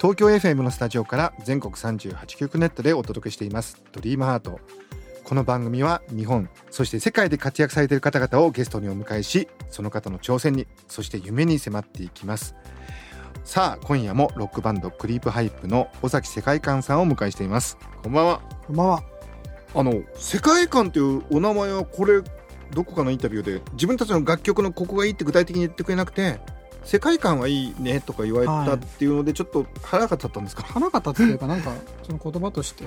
東京 FM のスタジオから全国38局ネットでお届けしています。ドリームハート。この番組は日本そして世界で活躍されている方々をゲストにお迎えしその方の挑戦にそして夢に迫っていきます。さあ今夜もロックバンドクリープハイプの尾崎世界観さんをお迎えしています。こんばんは。こんばんは。あの世界観というお名前はこれどこかのインタビューで自分たちの楽曲のここがいいって具体的に言ってくれなくて世界観はいいねとか言われたっていうのでちょっと腹が立ったんですか、花形っていうか、なんか、その言葉として、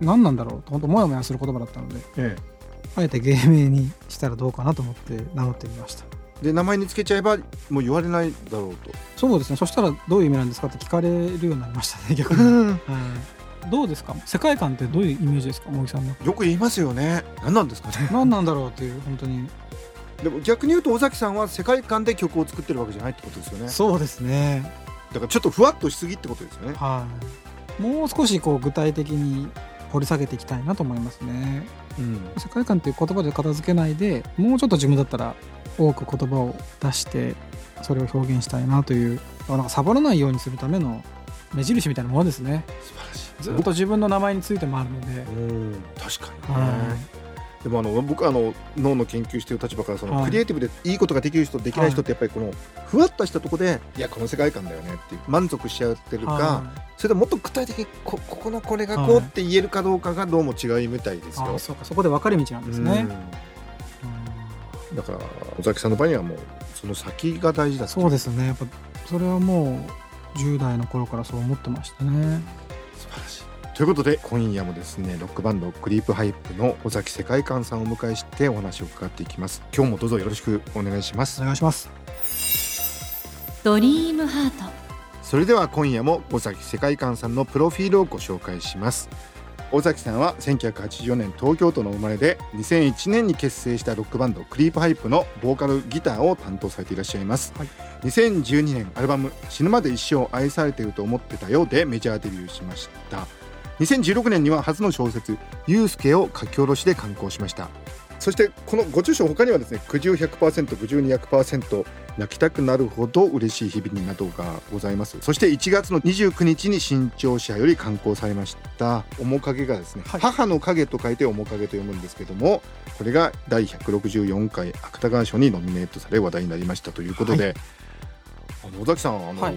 何なんだろうと、本当もやもやする言葉だったので、えあえて芸名にしたらどうかなと思って名乗ってみました。え、で名前につけちゃえばもう言われないだろうと。そうですね。そしたらどういう意味なんですかって聞かれるようになりましたね、逆に。はいどうですか？世界観ってどういうイメージですか茂木さんの。よく言いますよね何なんですかね何なんだろうっていう、本当に。でも逆に言うと尾崎さんは世界観で曲を作ってるわけじゃないってことですよね。そうですね。だからちょっとふわっとしすぎってことですよね。はい。もう少しこう具体的に掘り下げていきたいなと思いますね。うん。世界観っていう言葉で片付けないでもうちょっと自分だったら多く言葉を出してそれを表現したいなというなんかサボらないようにするための目印みたいなものですね。素晴らしい。ずっと自分の名前についてもあるので、うん。確かにね、はでもあの僕あの脳の研究している立場からその、はい。クリエイティブでいいことができる人できない人ってやっぱりこのふわっとしたところでいやこの世界観だよねっていう満足しちゃってるか、はそれとももっと具体的にこここのこれがこうはいって言えるかどうかがどうも違いみたいですよ。そうかそこで分かれ道なんですね、うん。だから尾崎さんの場合にはもうその先が大事だそうですね。やっぱそれはもう10代の頃からそう思ってましたね。素晴らしいということで今夜もですねロックバンドクリープハイプの尾崎世界観さんをお迎えしてお話を伺っていきます。今日もどうぞよろしくお願いします。お願いします。ドリームハート。それでは今夜も尾崎世界観さんのプロフィールをご紹介します。尾崎さんは1984年東京都の生まれで2001年に結成したロックバンドクリープハイプのボーカルギターを担当されていらっしゃいます、はい。2012年アルバム「死ぬまで一生愛されていると思ってたよ」でメジャーデビューしました2016年には初の小説「ゆうすけ」を書き下ろしで刊行しました。そしてこのご著書他にはですね苦渋 100%, 苦渋200%泣きたくなるほど嬉しい日々になどがございます。そして1月の29日に新潮社より刊行されました面影がですね、はい。母の影と書いて面影と読むんですけどもこれが第164回芥川賞にノミネートされ話題になりましたということで、あの尾崎さんあの、はい。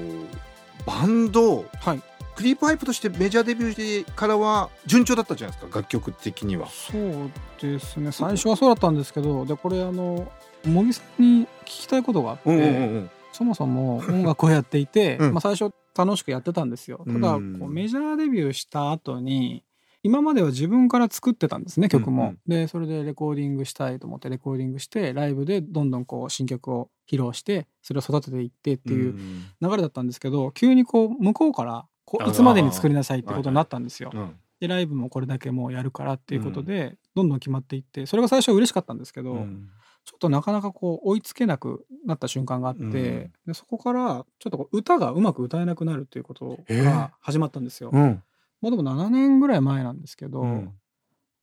バンドはいクリープハイプとしてメジャーデビューしてからは順調だったじゃないですか楽曲的には。そうですね最初はそうだったんですけどでこれあの茂木さんに聞きたいことがあって、うんうんうんそもそも音楽をやっていて、うんまあ最初楽しくやってたんですよ。ただ、うんこうメジャーデビューした後に、今までは自分から作ってたんですね、曲も。うんうんで、それでレコーディングしたいと思ってレコーディングして、ライブでどんどんこう新曲を披露して、それを育てていってっていううん流れだったんですけど、急にこう向こうからいつまでに作りなさいってことになったんですよ。うん。で、ライブもこれだけもうやるからっていうことで、どんどん決まっていって、それが最初は嬉しかったんですけど、うん。ちょっとなかなかこう追いつけなくなった瞬間があって、うん。でそこからちょっとこう歌がうまく歌えなくなるっていうことえー。が始まったんですよ。うん。もうでも7年ぐらい前なんですけど、うん。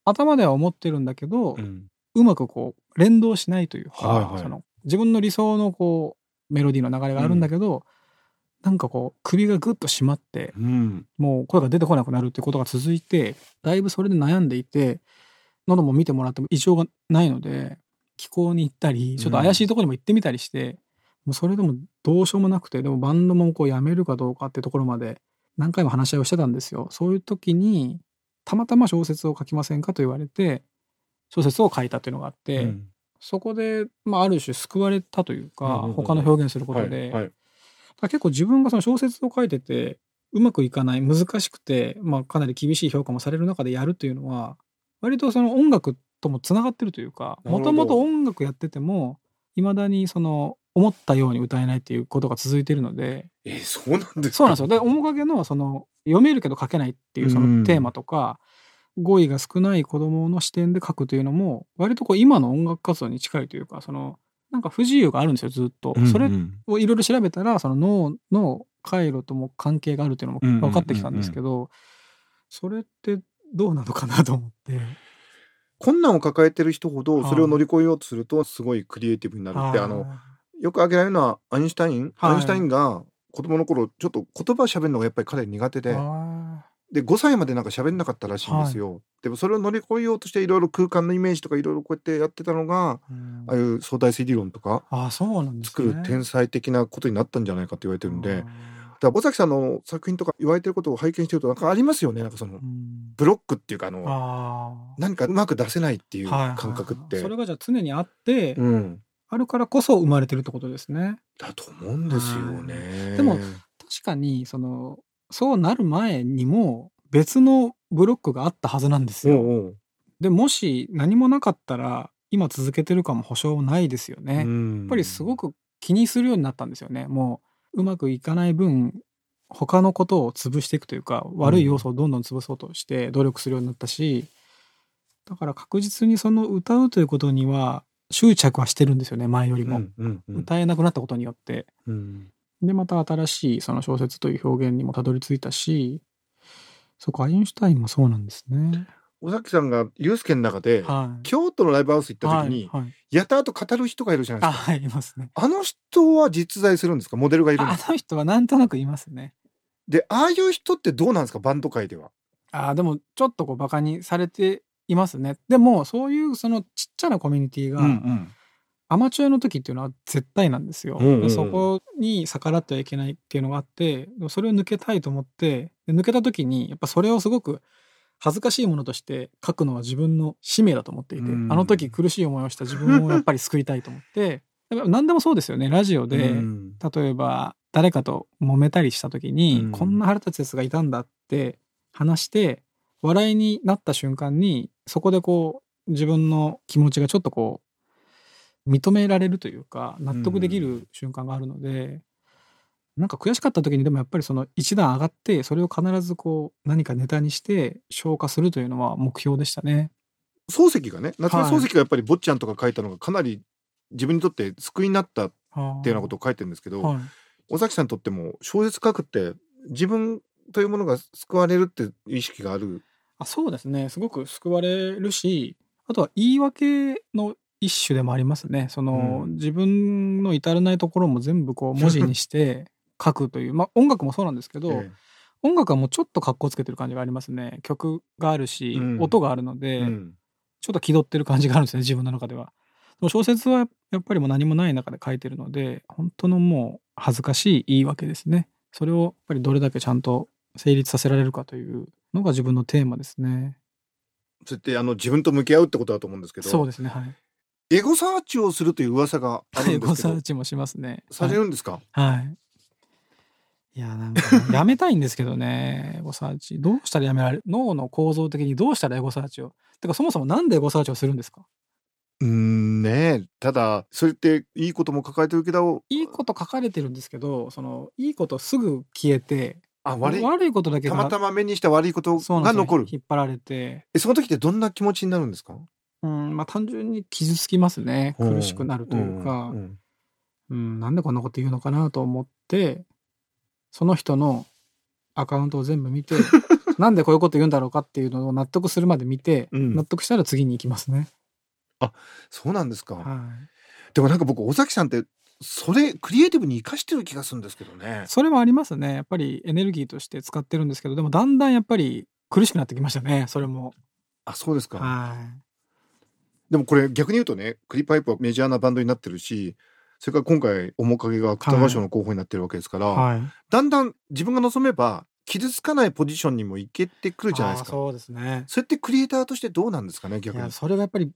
頭では思ってるんだけど、ううんまくこう連動しないというか、はいはい。その自分の理想のこうメロディーの流れがあるんだけど、なんかこう首がグッと締まってうんもう声が出てこなくなるっていうことが続いてだいぶそれで悩んでいて喉も見てもらっても異常がないので気候に行ったりちょっと怪しいところにも行ってみたりして、もうそれでもどうしようもなくてでもバンドもこうやめるかどうかってところまで何回も話し合いをしてたんですよ。そういう時にたまたま小説を書きませんかと言われて小説を書いたというのがあって、うん。そこで、まあ、ある種救われたというか、うんうんうん他の表現することで、はいはい結構自分がその小説を書いててうまくいかない難しくて、まあ、かなり厳しい評価もされる中でやるというのは割とその音楽ともつながってるというかもともと音楽やっててもいまだにその思ったように歌えないっていうことが続いてるのでえーそうなんですか？そうなんですよ。で面影のその読めるけど書けないっていうそのテーマとか、語彙が少ない子供の視点で書くというのも割とこう今の音楽活動に近いというかそのなんか不自由があるんですよずっと。うんうんそれをいろいろ調べたらその脳の回路とも関係があるっていうのも分かってきたんですけど、それってどうなのかなと思って。困難を抱えてる人ほどはい。それを乗り越えようとするとすごいクリエイティブになるってあのよく挙げられるのはアインシュタイン、はい。アインシュタインが子供の頃ちょっと言葉喋るのがやっぱり彼苦手で。あで5歳までなんか喋んなかったらしいんですよ、でもそれを乗り越えようとしていろいろ空間のイメージとかいろいろこうやってやってたのがーうん。ああいう相対性理論とか作ね。る天才的なことになったんじゃないかと言われてるんで、あー。だから尾崎さんの作品とか言われてることを拝見してるとなんかありますよね。なんかそのうん。ブロックっていうかあのあー。何かうまく出せないっていうはいはいはい。感覚って、それがじゃあ常にあって、うん、あるからこそ生まれてるってことですね。だと思うんですよね。でも確かにそのそうなる前にも別のブロックがあったはずなんですよ。おうおうでもし何もなかったら今続けてるかも保証ないですよね。やっうんぱりすごく気にするようになったんですよね。もううまくいかない分他のことを潰していくというか悪い要素をどんどん潰そうとして努力するようになったしだから確実にその歌うということには執着はしてるんですよね前よりも。うんうんうん歌えなくなったことによって。うんでまた新しいその小説という表現にもたどり着いたしそこアインシュタインもそうなんですね。尾崎さんがユースケの中で、はい。京都のライブハウス行った時に、はいはい、やたらと語る人がいるじゃないあですか。はいいますね。あの人は実在するんですか？モデルがいるんあですかあの人はなんとなくいますね。でああいう人ってどうなんですか？バンド界では。あでもちょっとこうバカにされていますね。でもそういうそのちっちゃなコミュニティが、んアマチュアの時っていうのは絶対なんですよ。うんうんそこに逆らってはいけないっていうのがあってそれを抜けたいと思ってで抜けた時にやっぱそれをすごく恥ずかしいものとして書くのは自分の使命だと思っていて、うん。あの時苦しい思いをした自分をやっぱり救いたいと思ってやっぱ何でもそうですよね。ラジオで、うん。例えば誰かと揉めたりした時に、うん。こんな腹立つやつがいたんだって話して笑いになった瞬間にそこでこう自分の気持ちがちょっとこう認められるというか納得できる瞬間があるので、なんか悔しかった時にでもやっぱりその一段上がってそれを必ずこう何かネタにして消化するというのは目標でしたね。漱石がね夏目はい。漱石がやっぱり坊ちゃんとか書いたのがかなり自分にとって救いになったっていうようなことを書いてるんですけど、はい、尾崎さんにとっても小説書くって自分というものが救われるっていう意識がある？あそうですね。すごく救われるしあとは言い訳の一種でもありますね。その、うん。自分の至らないところも全部こう 文字にして書くという。まあ音楽もそうなんですけど、え音楽はもうちょっと格好つけてる感じがありますね。曲があるし、うん。音があるのえで、うん。ちょっと気取ってる感じがあるんですね自分の中では。でも小説はやっぱりもう何もない中で書いてるので本当のもう恥ずかしい言い訳ですね。それをやっぱりどれだけちゃんと成立させられるかというのが自分のテーマですね。そうやってあの自分と向き合うってことだと思うんですけど。そうですねはい。エゴサーチをするという噂があるエんですけどゴサーチもしますね。されるんですか、はい。はい。いやなんかねやめたいんですけどねエゴサーチ。どうしたらやめられる？脳の構造的にどうしたらエゴサーチを？てかそもそもなんでエゴサーチをするんですか？うーんねえ。ただそれっていいことも抱えてるけどいいこと書かれてるんですけどそのいいことすぐ消えてあ悪い。悪いことだけがたまたま目にした悪いことそうなんですよ。が残る。引っ張られて、えその時ってどんな気持ちになるんですか？うんまあ、単純に傷つきますね。苦しくなるというか、うん、なんでこんなこと言うのかなと思ってその人のアカウントを全部見て なんでこういうこと言うんだろうかっていうのを納得するまで見て、うん。納得したら次に行きますね。そうなんですか、はでもなんか僕尾崎さんってそれクリエイティブに生かしてる気がするんですけどね。い、それはありますね。やっぱりエネルギーとして使ってるんですけどでもだんだんやっぱり苦しくなってきましたね。それも。あそうですか、はでもこれ逆に言うとねクリパイプはメジャーなバンドになってるしそれから今回面影が芥川賞の候補になってるわけですから、い、はい、だんだん自分が望めば傷つかないポジションにもいけてくるじゃないですかそうですね。それってクリエイターとしてどうなんですかねい逆にやそれがやっぱり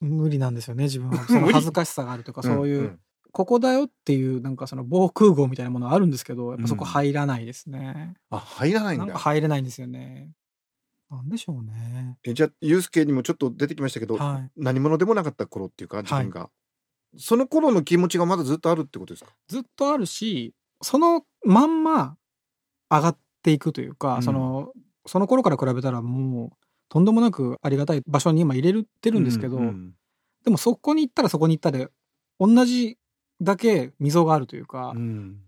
無理なんですよね自分は。その恥ずかしさがあるとかそういう、んんここだよっていうなんかその防空壕みたいなものはあるんですけどやっぱそこ入らないですね。あ入らないんなんかだ入れないんですよね。なんでしょうね。えじゃあユースケにもちょっと出てきましたけど、はい。何者でもなかった頃っていうか自分が、その頃の気持ちがまだずっとあるってことですか？ずっとあるしそのまんま上がっていくというか、うん。そのその頃から比べたらもうとんでもなくありがたい場所に今入れてるんですけど、うんうん。でもそこに行ったらそこに行ったで同じだけ溝があるというか、うん。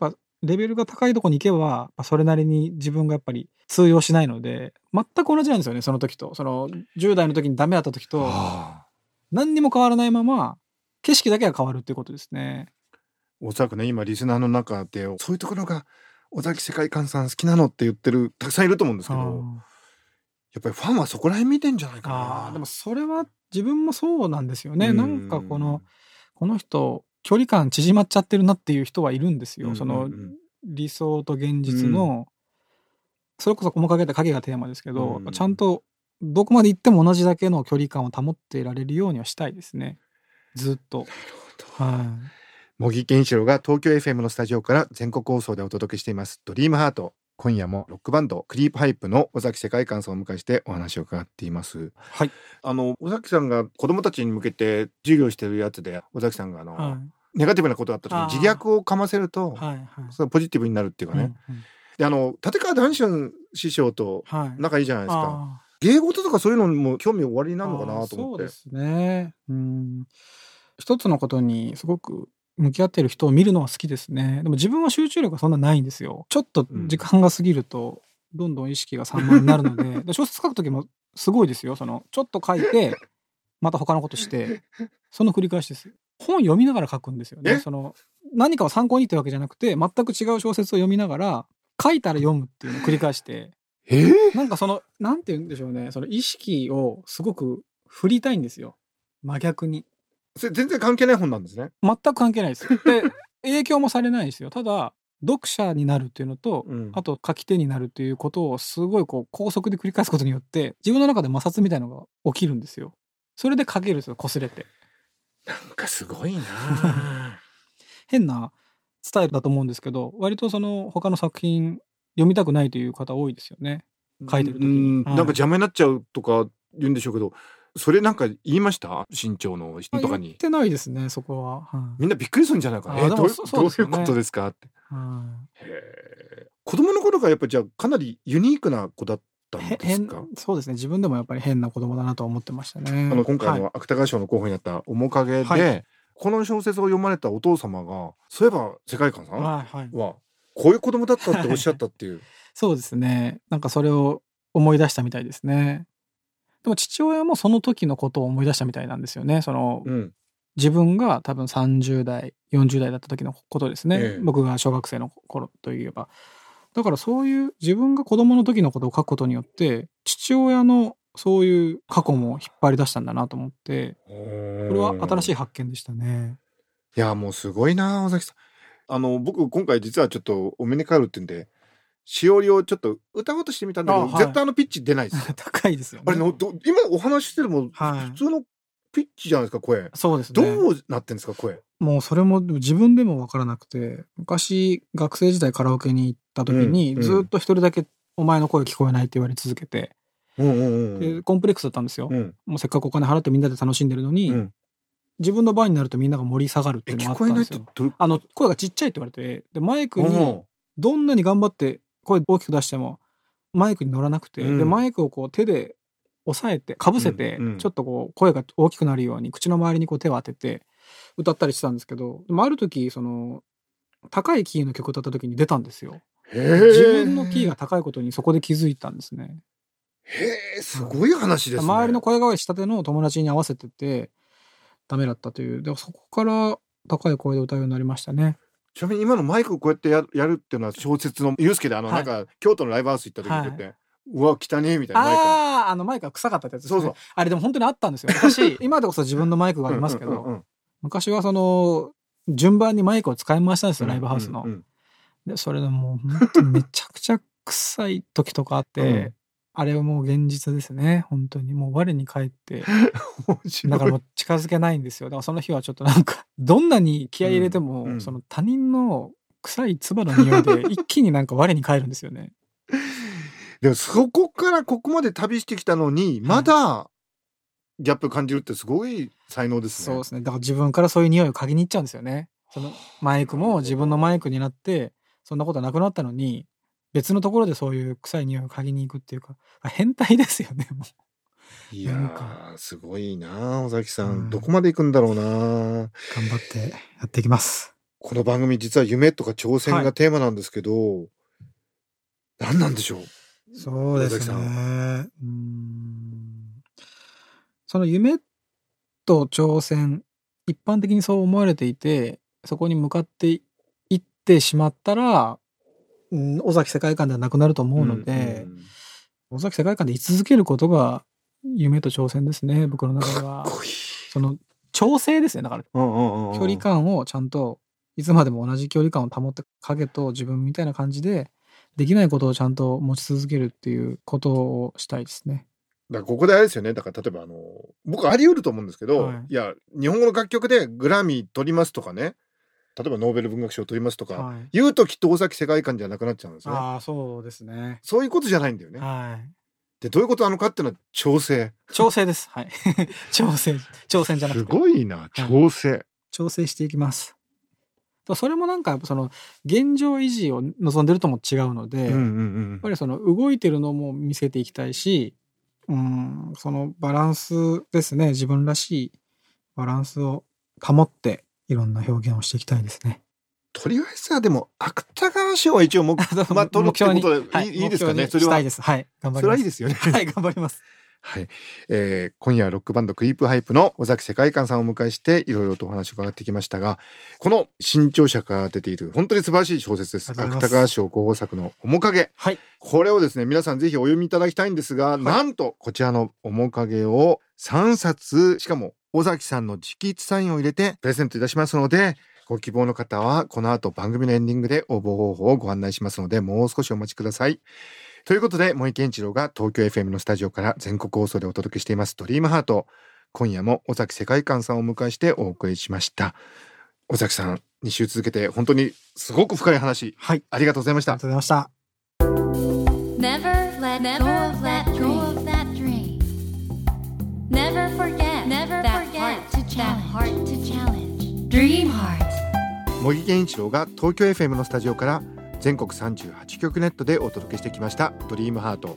やっぱレベルが高いとこに行けばそれなりに自分がやっぱり通用しないので全く同じなんですよねその時と。その10代の時にダメだった時とはあ。何にも変わらないまま景色だけが変わるっていうことですね。おそらくね今リスナーの中でそういうところが尾崎世界観さん好きなのって言ってるたくさんいると思うんですけどやっぱりファンはそこら辺見てんじゃないかな。でもそれは自分もそうなんですよね。うん。なんかこのこの人距離感縮まっちゃってるなっていう人はいるんですよ。うんそのうんうん理想と現実の、それこそ細かけた影がテーマですけど、うんちゃんとどこまで行っても同じだけの距離感を保っていられるようにはしたいですね。ずっと。はい。茂木健一郎が東京 FM のスタジオから全国放送でお届けしています「ドリームハート今夜もロックバンドクリープハイプの尾崎世界観さんをお迎えしてお話を伺っていますはい。あの尾崎さんが子供たちに向けて授業してるやつで尾崎さんがあの、はい。ネガティブなことがあった時に自虐をかませると、はい。はい。そのポジティブになるっていうかね、うんうんであの立川談春師匠とはい。仲いいじゃないですかあー芸事とかそういうのも興味おありになるのかなと思ってそうですね。うん。一つのことにすごく向き合ってる人を見るのは好きですね。でも自分は集中力がそんなないんですよ。ちょっと時間が過ぎると、どんどん意識が散漫になるので、で小説書くときもすごいですよ。その、ちょっと書いて、また他のことして、その繰り返しです。本読みながら書くんですよえ？ね。その、何かを参考にってわけじゃなくて、全く違う小説を読みながら、書いたら読むっていうのを繰り返して、え？ーなんかその、なんて言うんでしょうね。その意識をすごく振りたいんですよ。真逆に。それ全然関係ない本なんですね全く関係ないですよ。で、影響もされないですよ。ただ、読者になるっていうのと、うんあと書き手になるっていうことをすごいこう高速で繰り返すことによって、自分の中で摩擦みたいなのが起きるんですよ。それで書けるんですよ、擦れて。なんかすごいな 変なスタイルだと思うんですけど、割とその他の作品読みたくないという方多いですよね。書いてる時にうんはいなんか邪魔になっちゃうとか言うんでしょうけどそれなんか言いました？身長の人とかに。言ってないですね、そこは。はい。みんなびっくりするんじゃないかな。えどうどういうことですか？って。はい。へー。子供の頃からやっぱじゃあかなりユニークな子だったんへです変かそうですね。自分でもやっぱり変な子供だなとは思ってましたね。あの今回はい。の芥川賞の候補になった「面影で」はい。この小説を読まれたお父様がそういえば世界観さんははい。はい、こういう子供だったっておっしゃったっていう。そうですね。なんかそれを思い出したみたいですね。でも父親もその時のことを思い出したみたいなんですよね。そのうん自分が多分30代40代だった時のことですね、ええ僕が小学生の頃といえば。だからそういう自分が子供の時のことを書くことによって父親のそういう過去も引っ張り出したんだなと思ってここれは新しい発見でしたね。いやもうすごいな尾崎さんあの僕今回実はちょっとお目にかかるってんでしおりをちょっと歌おうとしてみたんだけど、あはい。絶対あのピッチ出ないですよ。高いですよね。あれのど今お話ししてるもはい。普通のピッチじゃないですか声。そうですね。どうなってんですか声。もうそれも自分でも分からなくて昔学生時代カラオケに行った時に、うんうん。ずっと一人だけ「お前の声聞こえない」って言われ続けて、うんうんうんでコンプレックスだったんですよ、うん。もうせっかくお金払ってみんなで楽しんでるのに、うん。自分の番になるとみんなが盛り下がるってえいうのがあ聞こえないったんですよあの声がちっちゃいって言われてでマイクにおどんなに頑張って声大きく出してもマイクに乗らなくて、うんでマイクをこう手で押さえてかぶせて、うんうんちょっとこう声が大きくなるように口の周りにこう手を当てて歌ったりしてたんですけどでもある時その高いキーの曲を歌った時に出たんですよ。自分のキーが高いことにそこで気づいたんですね。へえすごい話ですね周りの声変わりしたての友達に合わせててダメだったというでそこから高い声で歌うようになりましたね。ちなみに今のマイクこうやってややるっていうのは小説のユースケであの、はい。なんか京都のライブハウス行った時にこうやって、はうわ汚ねえみたいなマイクあああのマイクが臭かったってやつですね。そうそう。あれでも本当にあったんですよ。昔 今でこそ自分のマイクがありますけど、うんうん昔はその順番にマイクを使い回したんですよ、ライブハウスの。でそれでもう本当にめちゃくちゃ臭い時とかあって、うんあれはもう現実ですね。本当に。もう我に返って。だからもう近づけないんですよ。だからその日はちょっとなんかどんなに気合い入れても、うん。うんその他人の臭い唾の匂いで 一気になんか我に返るんですよね。でもそこからここまで旅してきたのにまだギャップ感じるってすごい才能ですね。そうですね。だから自分からそういう匂いを嗅ぎに行っちゃうんですよね。そのマイクも自分のマイクになってそんなことなくなったのに別のところでそういう臭い匂いを嗅ぎに行くっていうか変態ですよねもう。いやーすごいな尾崎さん、うん。どこまで行くんだろうな。頑張ってやっていきます。この番組実は夢とか挑戦がはい。テーマなんですけど、何なんでしょう？そうですね。うーん。その夢と挑戦、一般的にそう思われていて、そこに向かっていってしまったら、うん尾崎世界観ではなくなると思うので、ん。ん尾崎世界観で居続けることが夢と挑戦ですね、僕の中では。いい、その調整ですね、だから。うんうんうん距離感をちゃんといつまでも同じ距離感を保って影と自分みたいな感じでできないことをちゃんと持ち続けるっていうことをしたいですね。だからここであれですよね。だから例えばあの僕あり得ると思うんですけど、はい。い、や日本語の楽曲でグラミー取りますとかね例えばノーベル文学賞取りますとか、はい、言うときっと尾崎世界観じゃなくなっちゃうんですねああそうですね。そういうことじゃないんだよね、はい。でどういうことなのかっていうのは調整調整です。はい。調整挑戦じゃなくすてごいな調整、調整していきます。とそれもなんかその現状維持を望んでるとも違うので、うんうんうやっんぱりその動いてるのも見せていきたいし、うん、そのバランスですね。自分らしいバランスを保っていろんな表現をしていきたいですね。とりあえずはでも芥川賞は一応目 まあ取るってことで、はいい、いいですかね？それはしたいです。はい。頑張ります。それはいいですよね はい、頑張ります。はい、えー今夜はロックバンドクリープハイプの尾崎世界観さんをお迎えしていろいろとお話を伺ってきましたがこの新潮社から出ている本当に素晴らしい小説です芥川賞候補作の面影はい。これをですね皆さんぜひお読みいただきたいんですが、なんとこちらの面影を3冊しかも尾崎さんの直筆サインを入れてプレゼントいたしますのでご希望の方はこの後番組のエンディングで応募方法をご案内しますのでもう少しお待ちください。ということで森健一郎が東京 FM のスタジオから全国放送でお届けしています「ドリームハート今夜も尾崎世界観さんをお迎えしてお送りしました尾崎さん2週続けて本当にすごく深い話はい。ありがとうございましたありがとうございました。茂木健一郎が東京 FM のスタジオから全国38局ネットでお届けしてきました「ドリームハート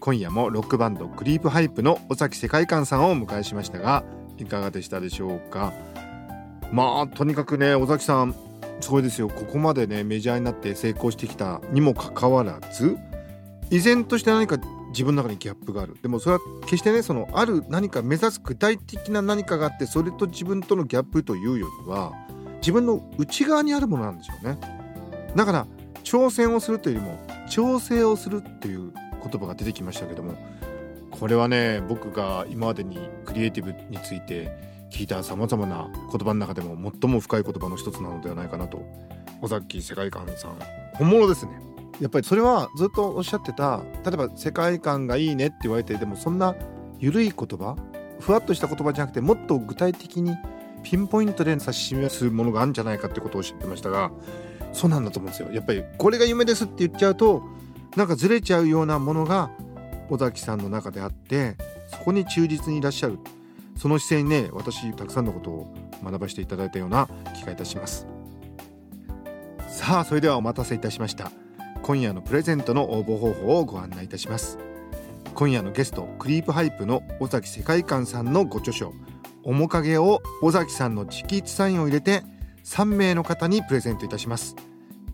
今夜もロックバンドクリープハイプの尾崎世界観さんをお迎えしましたがいかがでしたでしょうか？まあとにかくね尾崎さんすごいですよ。ここまでねメジャーになって成功してきたにもかかわらず依然として何か自分の中にギャップがある。でもそれは決してねそのある何か目指す具体的な何かがあってそれと自分とのギャップというよりは自分の内側にあるものなんでしょうね。だから挑戦をするというよりも調整をするっていう言葉が出てきましたけどもこれはね僕が今までにクリエイティブについて聞いたさまざまな言葉の中でも最も深い言葉の一つなのではないかなと尾崎世界観さん本物ですね。やっぱりそれはずっとおっしゃってた例えば世界観がいいねって言われてでもそんな緩い言葉ふわっとした言葉じゃなくてもっと具体的にピンポイントで指し示すものがあるんじゃないかってことをおっしゃってましたがそうなんだと思うんですよ。やっぱりこれが夢ですって言っちゃうとなんかずれちゃうようなものが尾崎さんの中であってそこに忠実にいらっしゃる。その姿勢にね私たくさんのことを学ばせていただいたような気がいたします。さあそれではお待たせいたしました。今夜のプレゼントの応募方法をご案内いたします。今夜のゲストクリープハイプの尾崎世界観さんのご著書「面影」を尾崎さんの直筆サインを入れて3名の方にプレゼントいたします。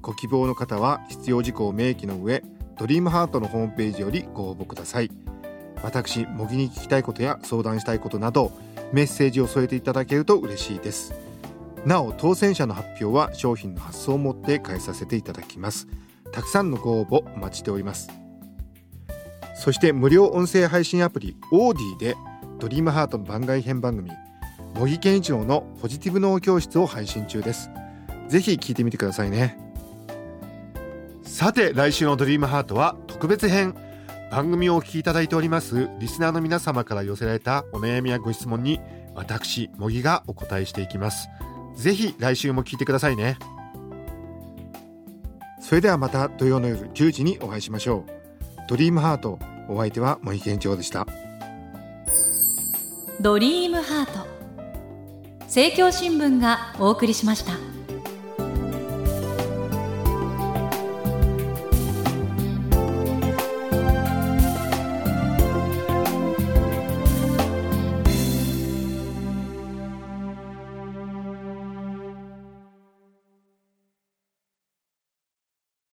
ご希望の方は必要事項を明記の上ドリームハートのホームページよりご応募ください。私模擬に聞きたいことや相談したいことなどメッセージを添えていただけると嬉しいです。なお当選者の発表は商品の発送をもって返させていただきます。たくさんのご応募お待ちしております。そして無料音声配信アプリオーディでドリームハートの番外編番組茂木健一郎のポジティブ脳教室を配信中です。ぜひ聞いてみてくださいね。さて来週のドリームハートは特別編。番組をお聞きいただいておりますリスナーの皆様から寄せられたお悩みやご質問に私茂木がお答えしていきます。ぜひ来週も聞いてくださいね。それではまた土曜の夜10時にお会いしましょう。ドリームハートお相手は森健一郎でした。ドリームハート。政教新聞がお送りしました。